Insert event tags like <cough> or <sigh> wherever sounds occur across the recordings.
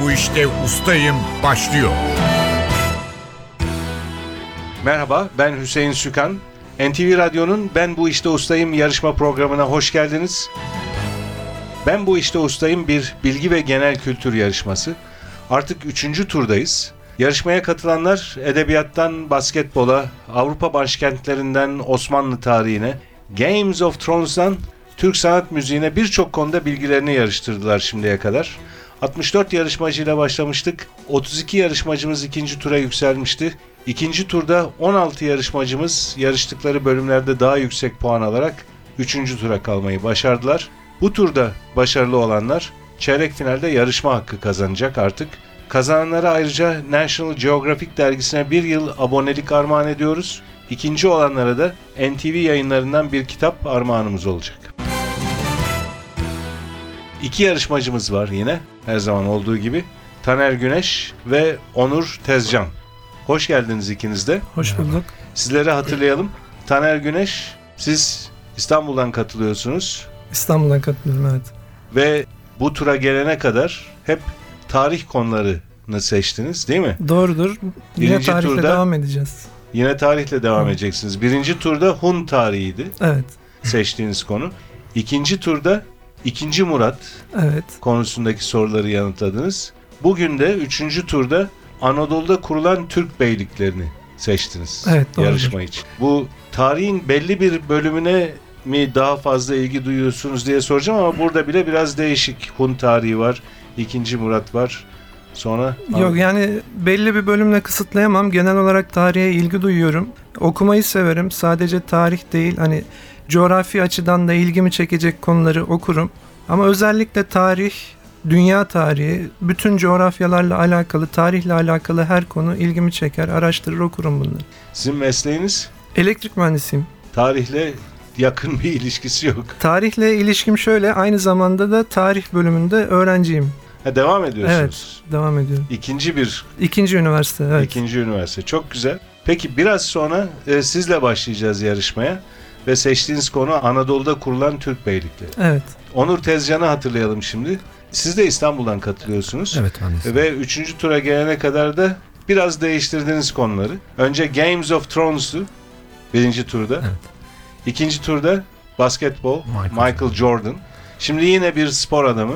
bu işte ustayım başlıyor. Merhaba, ben Hüseyin Sükan. NTV Radyo'nun Ben Bu İşte Ustayım yarışma programına hoş geldiniz. Ben Bu İşte Ustayım bir bilgi ve genel kültür yarışması. Artık üçüncü turdayız. Yarışmaya katılanlar edebiyattan basketbola, Avrupa başkentlerinden Osmanlı tarihine, Games of Thrones'dan Türk sanat müziğine birçok konuda bilgilerini yarıştırdılar şimdiye kadar. 64 yarışmacıyla başlamıştık. 32 yarışmacımız ikinci tura yükselmişti. İkinci turda 16 yarışmacımız yarıştıkları bölümlerde daha yüksek puan alarak 3. tura kalmayı başardılar. Bu turda başarılı olanlar çeyrek finalde yarışma hakkı kazanacak artık. Kazananlara ayrıca National Geographic dergisine bir yıl abonelik armağan ediyoruz. İkinci olanlara da NTV yayınlarından bir kitap armağanımız olacak. İki yarışmacımız var yine her zaman olduğu gibi. Taner Güneş ve Onur Tezcan. Hoş geldiniz ikiniz de. Hoş bulduk. Sizleri hatırlayalım. Taner Güneş, siz İstanbul'dan katılıyorsunuz İstanbul'dan katılıyorum evet. ve bu tura gelene kadar hep tarih konularını seçtiniz değil mi? Doğrudur. Yine Birinci tarihle turda- devam edeceğiz. Yine tarihle devam edeceksiniz. Birinci turda Hun tarihiydi Evet. seçtiğiniz konu. İkinci turda İkinci Murat Evet. konusundaki soruları yanıtladınız. Bugün de üçüncü turda Anadolu'da kurulan Türk beyliklerini seçtiniz Evet, doğrudur. yarışma için. Bu tarihin belli bir bölümüne mi daha fazla ilgi duyuyorsunuz diye soracağım ama burada bile biraz değişik. Hun tarihi var, İkinci Murat var. Sonra Yok yani belli bir bölümle kısıtlayamam. Genel olarak tarihe ilgi duyuyorum. Okumayı severim. Sadece tarih değil hani coğrafi açıdan da ilgimi çekecek konuları okurum. Ama özellikle tarih, dünya tarihi, bütün coğrafyalarla alakalı, tarihle alakalı her konu ilgimi çeker. Araştırır okurum bunları. sizin mesleğiniz Elektrik mühendisiyim. tarihle yakın bir ilişkisi yok. Tarihle ilişkim şöyle, aynı zamanda da tarih bölümünde öğrenciyim. Ha, devam ediyorsunuz. Devam ediyorum. İkinci bir İkinci üniversite, evet. İkinci üniversite. Çok güzel. Peki biraz sonra e, sizle başlayacağız yarışmaya ve seçtiğiniz konu Anadolu'da kurulan Türk beylikleri. Evet. Onur Tezcan'ı hatırlayalım şimdi. Siz de İstanbul'dan katılıyorsunuz. Evet de. Ve üçüncü tura gelene kadar da biraz değiştirdiğiniz konuları. Önce Games of Thrones'tu birinci turda. Evet. İkinci turda basketbol, Michael Michael, Jordan. Şimdi yine bir spor adamı.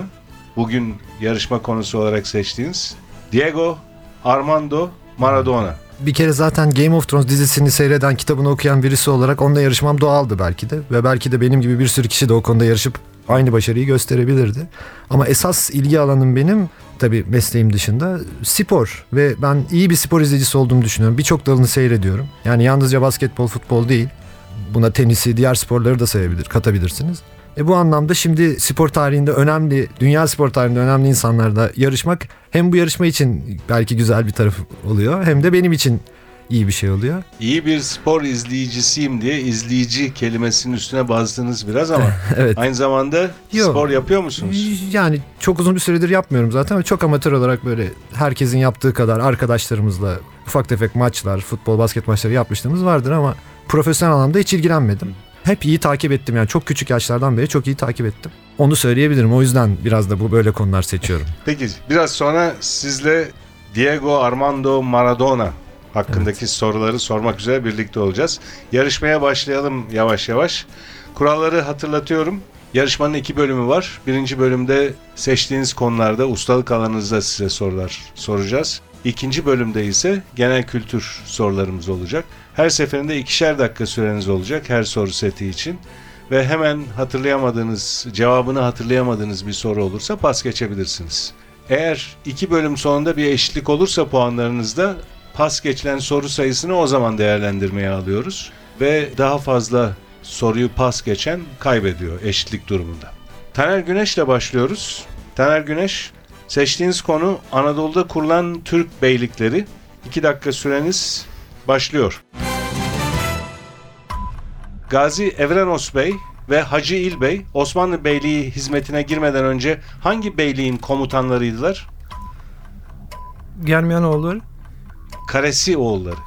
Bugün yarışma konusu olarak seçtiğiniz Diego Armando Maradona. Bir kere zaten Game of Thrones dizisini seyreden, kitabını okuyan birisi olarak onunla yarışmam doğaldı belki de. Ve belki de benim gibi bir sürü kişi de o konuda yarışıp aynı başarıyı gösterebilirdi. Ama esas ilgi alanım benim tabii mesleğim dışında spor ve ben iyi bir spor izleyicisi olduğumu düşünüyorum. Birçok dalını seyrediyorum. Yani yalnızca basketbol, futbol değil. Buna tenisi, diğer sporları da sayabilir, katabilirsiniz. E bu anlamda şimdi spor tarihinde önemli, dünya spor tarihinde önemli insanlarla yarışmak hem bu yarışma için belki güzel bir tarafı oluyor hem de benim için iyi bir şey oluyor. İyi bir spor izleyicisiyim diye izleyici kelimesinin üstüne bastınız biraz ama <laughs> Evet. aynı zamanda Yok. spor yapıyor musunuz? Yani çok uzun bir süredir yapmıyorum zaten ama çok amatör olarak böyle herkesin yaptığı kadar arkadaşlarımızla ufak tefek maçlar, futbol, basket maçları yapmışlığımız vardır ama profesyonel anlamda hiç ilgilenmedim. Hep iyi takip ettim yani çok küçük yaşlardan beri çok iyi takip ettim. Onu söyleyebilirim. O yüzden biraz da bu böyle konular seçiyorum. <laughs> Peki biraz sonra sizle Diego Armando Maradona hakkındaki soruları sormak üzere birlikte olacağız. Yarışmaya başlayalım yavaş yavaş. Kuralları hatırlatıyorum. Yarışmanın iki bölümü var. Birinci bölümde seçtiğiniz konularda ustalık alanınızda size sorular soracağız. İkinci bölümde ise genel kültür sorularımız olacak. Her seferinde ikişer dakika süreniz olacak her soru seti için. Ve hemen hatırlayamadığınız, cevabını hatırlayamadığınız bir soru olursa pas geçebilirsiniz. Eğer iki bölüm sonunda bir eşitlik olursa puanlarınızda pas geçilen soru sayısını o zaman değerlendirmeye alıyoruz. Ve daha fazla soruyu pas geçen kaybediyor eşitlik durumunda. Taner Güneş'le başlıyoruz. Taner Güneş, seçtiğiniz konu Anadolu'da kurulan Türk beylikleri. 2 dakika süreniz başlıyor. Gazi Evrenos Bey ve Hacı İl Bey Osmanlı Beyliği hizmetine girmeden önce hangi beyliğin komutanlarıydılar? Germiyanoğulları. Karesi oğulları.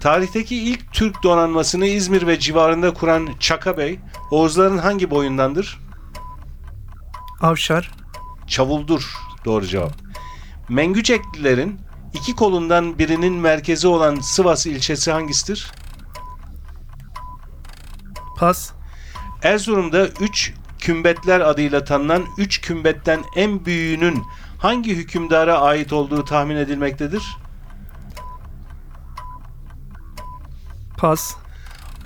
Tarihteki ilk Türk donanmasını İzmir ve civarında kuran Çaka Bey, Oğuzların hangi boyundandır? Avşar. Çavuldur doğru cevap. Mengüceklilerin iki kolundan birinin merkezi olan Sivas ilçesi hangisidir? Pas. Erzurum'da 3 kümbetler adıyla tanınan 3 kümbetten en büyüğünün hangi hükümdara ait olduğu tahmin edilmektedir? Pas.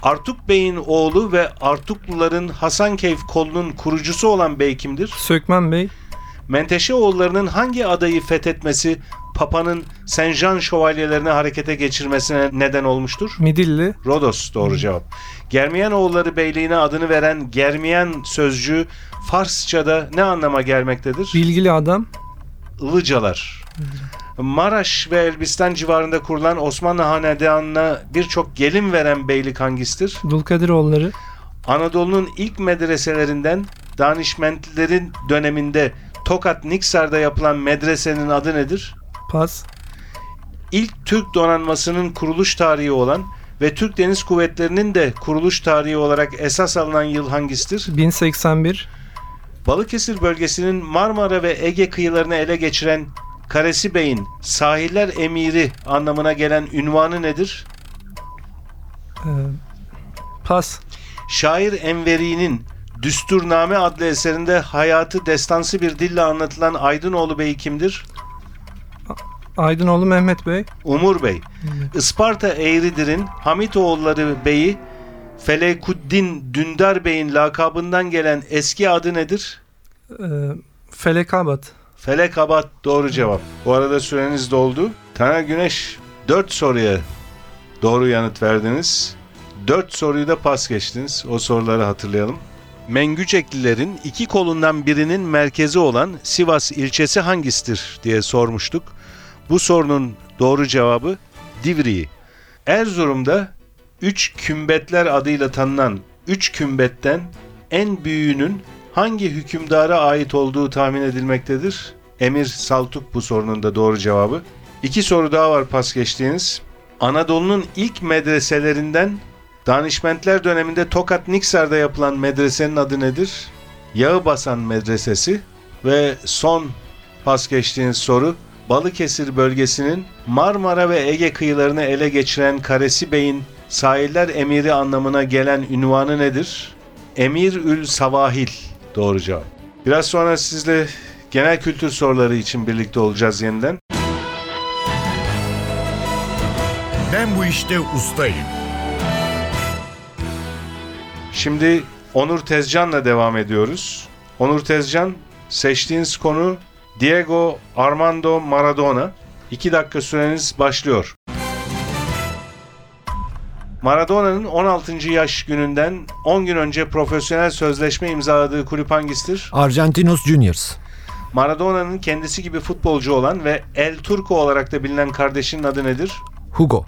Artuk Bey'in oğlu ve Artukluların Hasankeyf kolunun kurucusu olan bey kimdir? Sökmen Bey. Menteşe oğullarının hangi adayı fethetmesi Papa'nın Saint Jean şövalyelerine harekete geçirmesine neden olmuştur? Midilli. Rodos doğru cevap. Germiyan oğulları beyliğine adını veren Germiyan sözcüğü Farsça'da ne anlama gelmektedir? Bilgili adam. Ilıcalar. Maraş ve Elbistan civarında kurulan Osmanlı Hanedanı'na birçok gelin veren beylik hangisidir? Dulkadiroğulları. Anadolu'nun ilk medreselerinden danişmentlilerin döneminde Tokat Niksar'da yapılan medresenin adı nedir? Pas. İlk Türk donanmasının kuruluş tarihi olan ve Türk Deniz Kuvvetleri'nin de kuruluş tarihi olarak esas alınan yıl hangisidir? 1081. Balıkesir bölgesinin Marmara ve Ege kıyılarını ele geçiren Karesi Bey'in sahiller emiri anlamına gelen ünvanı nedir? Ee, pas. Şair Enveri'nin Düsturname adlı eserinde hayatı destansı bir dille anlatılan Aydınoğlu Bey kimdir? Aydınoğlu Mehmet Bey. Umur Bey. Isparta Eğridir'in Hamitoğulları Bey'i Felekuddin Dündar Bey'in lakabından gelen eski adı nedir? Ee, Felekabat. Felekabat doğru cevap. Bu arada süreniz doldu. Taner Güneş 4 soruya doğru yanıt verdiniz. 4 soruyu da pas geçtiniz. O soruları hatırlayalım. Mengüceklilerin iki kolundan birinin merkezi olan Sivas ilçesi hangisidir diye sormuştuk. Bu sorunun doğru cevabı Divriği. Erzurum'da 3 kümbetler adıyla tanınan 3 kümbetten en büyüğünün hangi hükümdara ait olduğu tahmin edilmektedir? Emir Saltuk bu sorunun da doğru cevabı. İki soru daha var pas geçtiğiniz. Anadolu'nun ilk medreselerinden Danişmentler döneminde Tokat Niksar'da yapılan medresenin adı nedir? Yağıbasan Medresesi ve son pas geçtiğiniz soru Balıkesir bölgesinin Marmara ve Ege kıyılarını ele geçiren Karesi Bey'in sahiller emiri anlamına gelen ünvanı nedir? Emir Ül Savahil doğru cevap. Biraz sonra sizle genel kültür soruları için birlikte olacağız yeniden. Ben bu işte ustayım. Şimdi Onur Tezcan'la devam ediyoruz. Onur Tezcan seçtiğiniz konu Diego Armando Maradona. 2 dakika süreniz başlıyor. Maradona'nın 16. yaş gününden 10 gün önce profesyonel sözleşme imzaladığı kulüp hangisidir? Argentinos Juniors. Maradona'nın kendisi gibi futbolcu olan ve El Turco olarak da bilinen kardeşinin adı nedir? Hugo.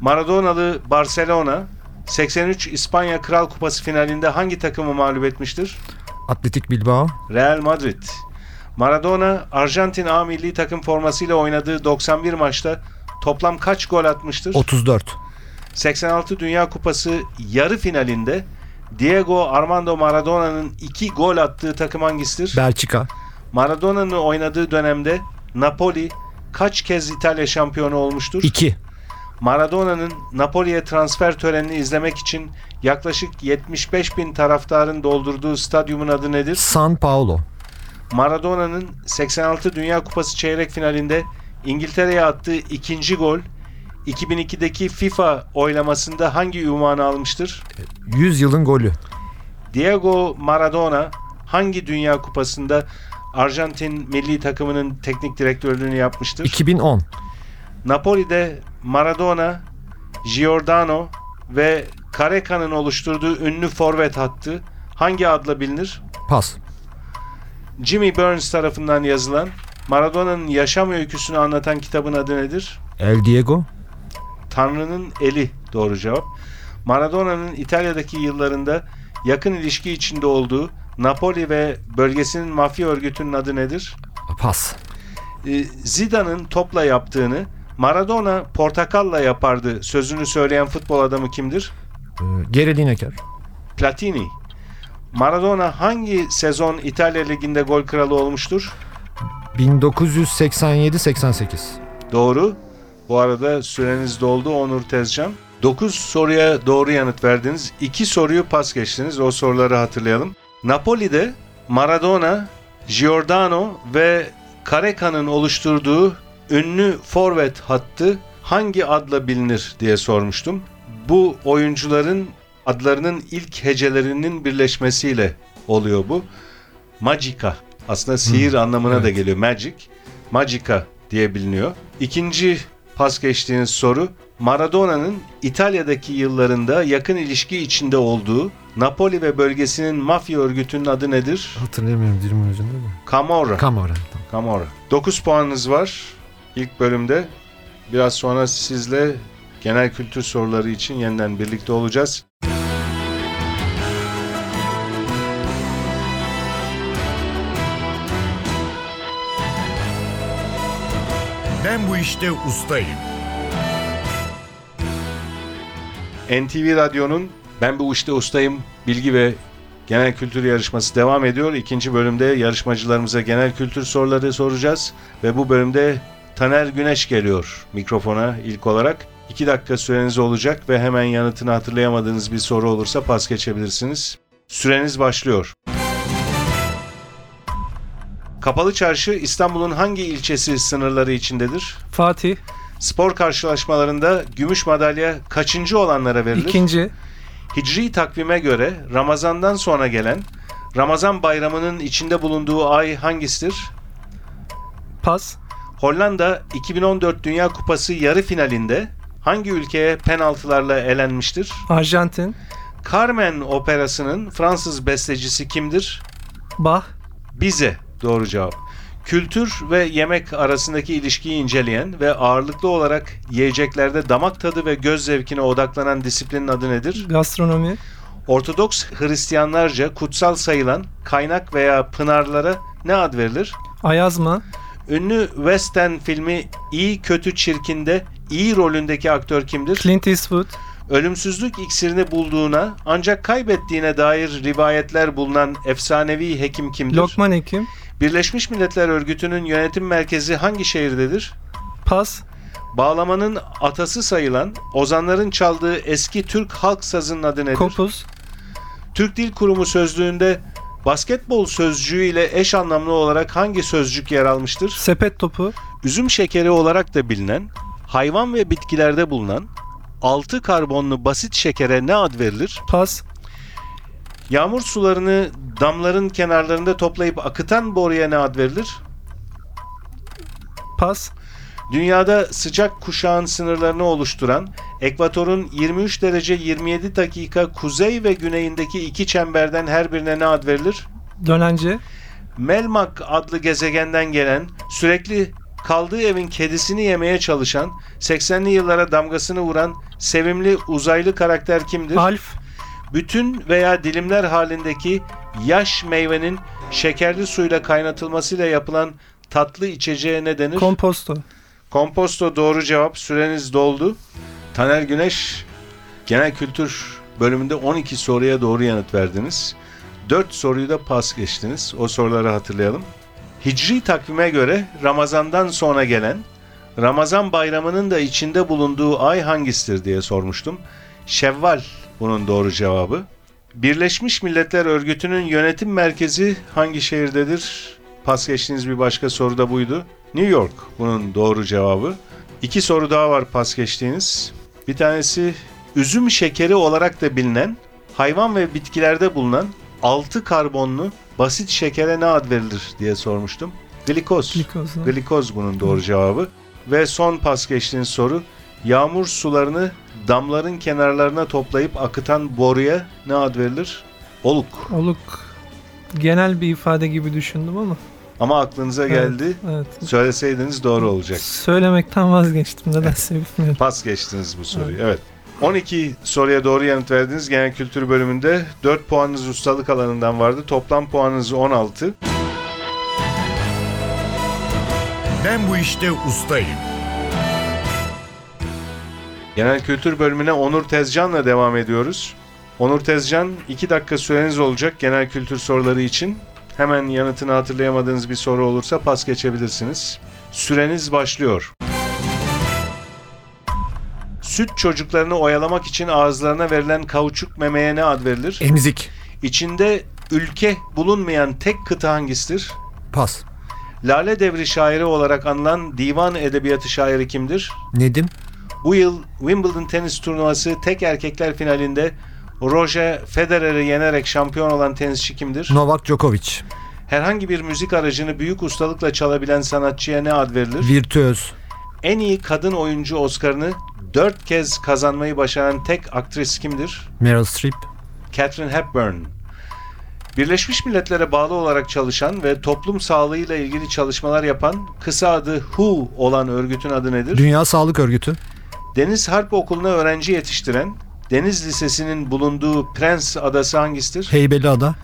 Maradonalı Barcelona 83 İspanya Kral Kupası finalinde hangi takımı mağlup etmiştir? Atletik Bilbao. Real Madrid. Maradona Arjantin A milli takım formasıyla oynadığı 91 maçta toplam kaç gol atmıştır? 34. 86 Dünya Kupası yarı finalinde Diego Armando Maradona'nın 2 gol attığı takım hangisidir? Belçika. Maradona'nın oynadığı dönemde Napoli kaç kez İtalya şampiyonu olmuştur? 2. Maradona'nın Napoli'ye transfer törenini izlemek için yaklaşık 75 bin taraftarın doldurduğu stadyumun adı nedir? San Paulo. Maradona'nın 86 Dünya Kupası çeyrek finalinde İngiltere'ye attığı ikinci gol 2002'deki FIFA oylamasında hangi ünvanı almıştır? 100 yılın golü. Diego Maradona hangi Dünya Kupası'nda Arjantin milli takımının teknik direktörlüğünü yapmıştır? 2010. Napoli'de Maradona, Giordano ve Careca'nın oluşturduğu ünlü forvet hattı hangi adla bilinir? Pas. Jimmy Burns tarafından yazılan Maradona'nın yaşam öyküsünü anlatan kitabın adı nedir? El Diego. Tanrı'nın eli doğru cevap. Maradona'nın İtalya'daki yıllarında yakın ilişki içinde olduğu Napoli ve bölgesinin mafya örgütünün adı nedir? Pas. Ee, Zidane'ın topla yaptığını Maradona portakalla yapardı sözünü söyleyen futbol adamı kimdir? Ee, Geri Lineker. Platini. Maradona hangi sezon İtalya Ligi'nde gol kralı olmuştur? 1987-88. Doğru. Bu arada süreniz doldu Onur Tezcan. 9 soruya doğru yanıt verdiniz. 2 soruyu pas geçtiniz. O soruları hatırlayalım. Napoli'de Maradona, Giordano ve Careca'nın oluşturduğu ünlü forvet hattı hangi adla bilinir diye sormuştum. Bu oyuncuların adlarının ilk hecelerinin birleşmesiyle oluyor bu. Magica. Aslında sihir anlamına da evet. geliyor. Magic. Magica diye biliniyor. İkinci pas geçtiğiniz soru Maradona'nın İtalya'daki yıllarında yakın ilişki içinde olduğu Napoli ve bölgesinin mafya örgütünün adı nedir? Hatırlayamıyorum dilimin ucunda da. Camorra. Camorra. Camorra. 9 puanınız var ilk bölümde. Biraz sonra sizle genel kültür soruları için yeniden birlikte olacağız. Ben bu işte ustayım. NTV Radyo'nun Ben Bu İşte Ustayım bilgi ve genel kültür yarışması devam ediyor. İkinci bölümde yarışmacılarımıza genel kültür soruları soracağız. Ve bu bölümde Taner Güneş geliyor mikrofona ilk olarak. 2 dakika süreniz olacak ve hemen yanıtını hatırlayamadığınız bir soru olursa pas geçebilirsiniz. Süreniz başlıyor. Kapalı Çarşı İstanbul'un hangi ilçesi sınırları içindedir? Fatih. Spor karşılaşmalarında gümüş madalya kaçıncı olanlara verilir? ikinci. Hicri takvime göre Ramazan'dan sonra gelen Ramazan bayramının içinde bulunduğu ay hangisidir? Pas. Hollanda 2014 Dünya Kupası yarı finalinde hangi ülkeye penaltılarla elenmiştir? Arjantin. Carmen operasının Fransız bestecisi kimdir? Bah. Bize doğru cevap. Kültür ve yemek arasındaki ilişkiyi inceleyen ve ağırlıklı olarak yiyeceklerde damak tadı ve göz zevkine odaklanan disiplinin adı nedir? Gastronomi. Ortodoks Hristiyanlarca kutsal sayılan kaynak veya pınarlara ne ad verilir? Ayazma. Ünlü western filmi İyi Kötü Çirkin'de iyi rolündeki aktör kimdir? Clint Eastwood. Ölümsüzlük iksirini bulduğuna ancak kaybettiğine dair rivayetler bulunan efsanevi hekim kimdir? Lokman Hekim. Birleşmiş Milletler Örgütü'nün yönetim merkezi hangi şehirdedir? Pas. Bağlamanın atası sayılan ozanların çaldığı eski Türk halk sazının adı nedir? Kopuz. Türk Dil Kurumu sözlüğünde basketbol sözcüğü ile eş anlamlı olarak hangi sözcük yer almıştır? Sepet topu. Üzüm şekeri olarak da bilinen, hayvan ve bitkilerde bulunan 6 karbonlu basit şekere ne ad verilir? Pas. Yağmur sularını damların kenarlarında toplayıp akıtan boruya ne ad verilir? Pas. Dünyada sıcak kuşağın sınırlarını oluşturan ekvatorun 23 derece 27 dakika kuzey ve güneyindeki iki çemberden her birine ne ad verilir? Dönence. Melmak adlı gezegenden gelen, sürekli kaldığı evin kedisini yemeye çalışan, 80'li yıllara damgasını vuran sevimli uzaylı karakter kimdir? Alf. Bütün veya dilimler halindeki yaş meyvenin şekerli suyla kaynatılmasıyla yapılan tatlı içeceğe ne denir? Komposto. Komposto doğru cevap. Süreniz doldu. Taner Güneş genel kültür bölümünde 12 soruya doğru yanıt verdiniz. 4 soruyu da pas geçtiniz. O soruları hatırlayalım. Hicri takvime göre Ramazan'dan sonra gelen Ramazan bayramının da içinde bulunduğu ay hangisidir diye sormuştum. Şevval bunun doğru cevabı. Birleşmiş Milletler Örgütü'nün yönetim merkezi hangi şehirdedir? Pas geçtiğiniz bir başka soru da buydu. New York bunun doğru cevabı. İki soru daha var pas geçtiğiniz. Bir tanesi üzüm şekeri olarak da bilinen hayvan ve bitkilerde bulunan 6 karbonlu basit şekere ne ad verilir diye sormuştum. Glikoz. Glikoz. Glikoz bunun doğru cevabı. Ve son pas geçtiğiniz soru yağmur sularını damların kenarlarına toplayıp akıtan boruya ne ad verilir? Oluk. Oluk. Genel bir ifade gibi düşündüm ama. Ama aklınıza geldi. Evet. Söyleseydiniz doğru olacak. Söylemekten vazgeçtim. Nedense bilmiyorum. Pas geçtiniz bu soruyu. Evet. 12 soruya doğru yanıt verdiniz. Genel kültür bölümünde 4 puanınız ustalık alanından vardı. Toplam puanınız 16. Ben bu işte ustayım. Genel kültür bölümüne Onur Tezcan'la devam ediyoruz. Onur Tezcan 2 dakika süreniz olacak genel kültür soruları için. Hemen yanıtını hatırlayamadığınız bir soru olursa pas geçebilirsiniz. Süreniz başlıyor. Süt çocuklarını oyalamak için ağızlarına verilen kauçuk memeye ne ad verilir? Emzik. İçinde ülke bulunmayan tek kıta hangisidir? Pas. Lale Devri şairi olarak anılan divan edebiyatı şairi kimdir? Nedim. Bu yıl Wimbledon tenis turnuvası tek erkekler finalinde Roger Federer'i yenerek şampiyon olan tenisçi kimdir? Novak Djokovic. Herhangi bir müzik aracını büyük ustalıkla çalabilen sanatçıya ne ad verilir? Virtüöz. En iyi kadın oyuncu Oscar'ını dört kez kazanmayı başaran tek aktris kimdir? Meryl Streep. Catherine Hepburn. Birleşmiş Milletler'e bağlı olarak çalışan ve toplum sağlığıyla ilgili çalışmalar yapan, kısa adı WHO olan örgütün adı nedir? Dünya Sağlık Örgütü. Deniz Harp Okulu'na öğrenci yetiştiren, Deniz Lisesi'nin bulunduğu Prens Adası hangisidir? Heybeliada.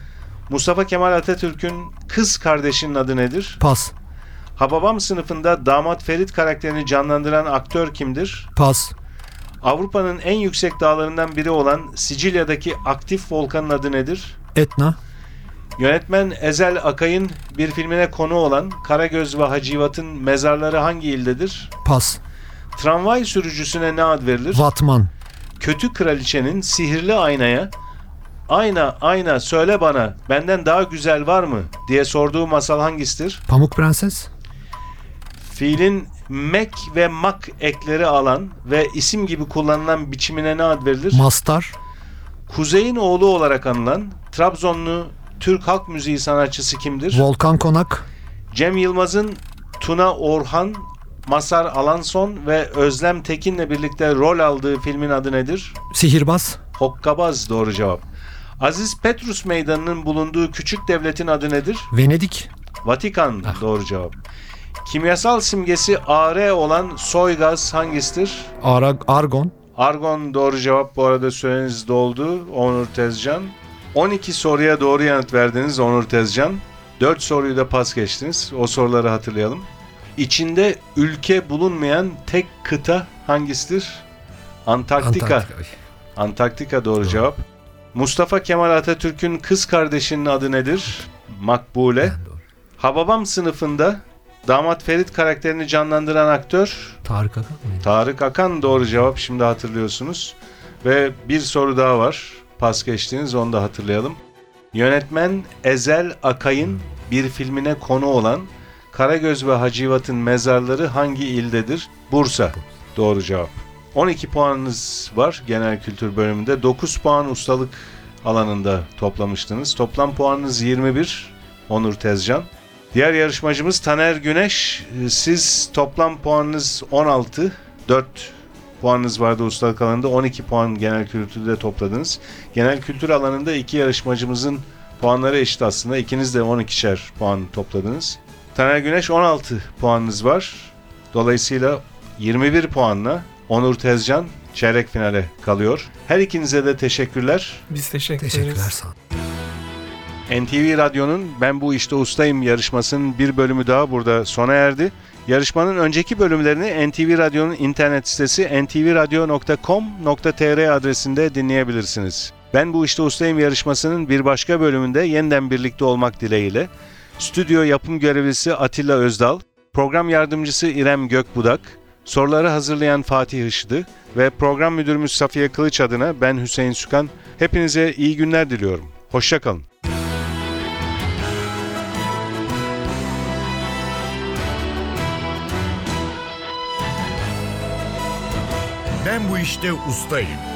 Mustafa Kemal Atatürk'ün kız kardeşinin adı nedir? Pas. Hababam sınıfında damat Ferit karakterini canlandıran aktör kimdir? Pas. Avrupa'nın en yüksek dağlarından biri olan Sicilya'daki aktif volkanın adı nedir? Etna. Yönetmen Ezel Akay'ın bir filmine konu olan Karagöz ve Hacivat'ın mezarları hangi ildedir? Pas. Tramvay sürücüsüne ne ad verilir? Vatman. Kötü kraliçenin sihirli aynaya Ayna ayna söyle bana benden daha güzel var mı diye sorduğu masal hangisidir? Pamuk Prenses. Fiilin mek ve mak ekleri alan ve isim gibi kullanılan biçimine ne ad verilir? Mastar. Kuzey'in oğlu olarak anılan Trabzonlu Türk halk müziği sanatçısı kimdir? Volkan Konak. Cem Yılmaz'ın Tuna Orhan, Masar Alanson ve Özlem Tekin'le birlikte rol aldığı filmin adı nedir? Sihirbaz. Hokkabaz doğru cevap. Aziz Petrus Meydanı'nın bulunduğu küçük devletin adı nedir? Venedik. Vatikan doğru cevap. Kimyasal simgesi AR olan soy gaz hangisidir? Ara Argon. Argon doğru cevap. Bu arada süreniz doldu. Onur Tezcan. 12 soruya doğru yanıt verdiniz Onur Tezcan. 4 soruyu da pas geçtiniz. O soruları hatırlayalım. İçinde ülke bulunmayan tek kıta hangisidir? Antarktika. Antarktika doğru cevap. Mustafa Kemal Atatürk'ün kız kardeşinin adı nedir? Makbule. Hababam sınıfında damat Ferit karakterini canlandıran aktör Tarık Akan? Tarık Akan doğru cevap şimdi hatırlıyorsunuz. Ve bir soru daha var. Pas geçtiğiniz onu da hatırlayalım. Yönetmen Ezel Akay'ın bir filmine konu olan Karagöz ve Hacivat'ın mezarları hangi ildedir? Bursa. Doğru cevap. 12 puanınız var genel kültür bölümünde. 9 puan ustalık alanında toplamıştınız. Toplam puanınız 21. Onur Tezcan. Diğer yarışmacımız Taner Güneş. Ee, Siz toplam puanınız 16. 4 puanınız vardı ustalık alanında. 12 puan genel kültürde topladınız. Genel kültür alanında iki yarışmacımızın puanları eşit aslında. İkiniz de 12'şer puan topladınız. Taner Güneş 16 puanınız var. Dolayısıyla 21 puanla Onur Tezcan çeyrek finale kalıyor. Her ikinize de teşekkürler. Biz teşekkür, Teşekkürler ederiz. sağ olun. NTV Radyo'nun Ben Bu İşte Ustayım yarışmasının bir bölümü daha burada sona erdi. Yarışmanın önceki bölümlerini NTV Radyo'nun internet sitesi ntvradio.com.tr adresinde dinleyebilirsiniz. Ben Bu İşte Ustayım yarışmasının bir başka bölümünde yeniden birlikte olmak dileğiyle stüdyo yapım görevlisi Atilla Özdal, program yardımcısı İrem Gökbudak, soruları hazırlayan Fatih Işıdı ve program müdürümüz Safiye Kılıç adına ben Hüseyin Sükan hepinize iyi günler diliyorum. Hoşçakalın. Ben bu işte ustayım.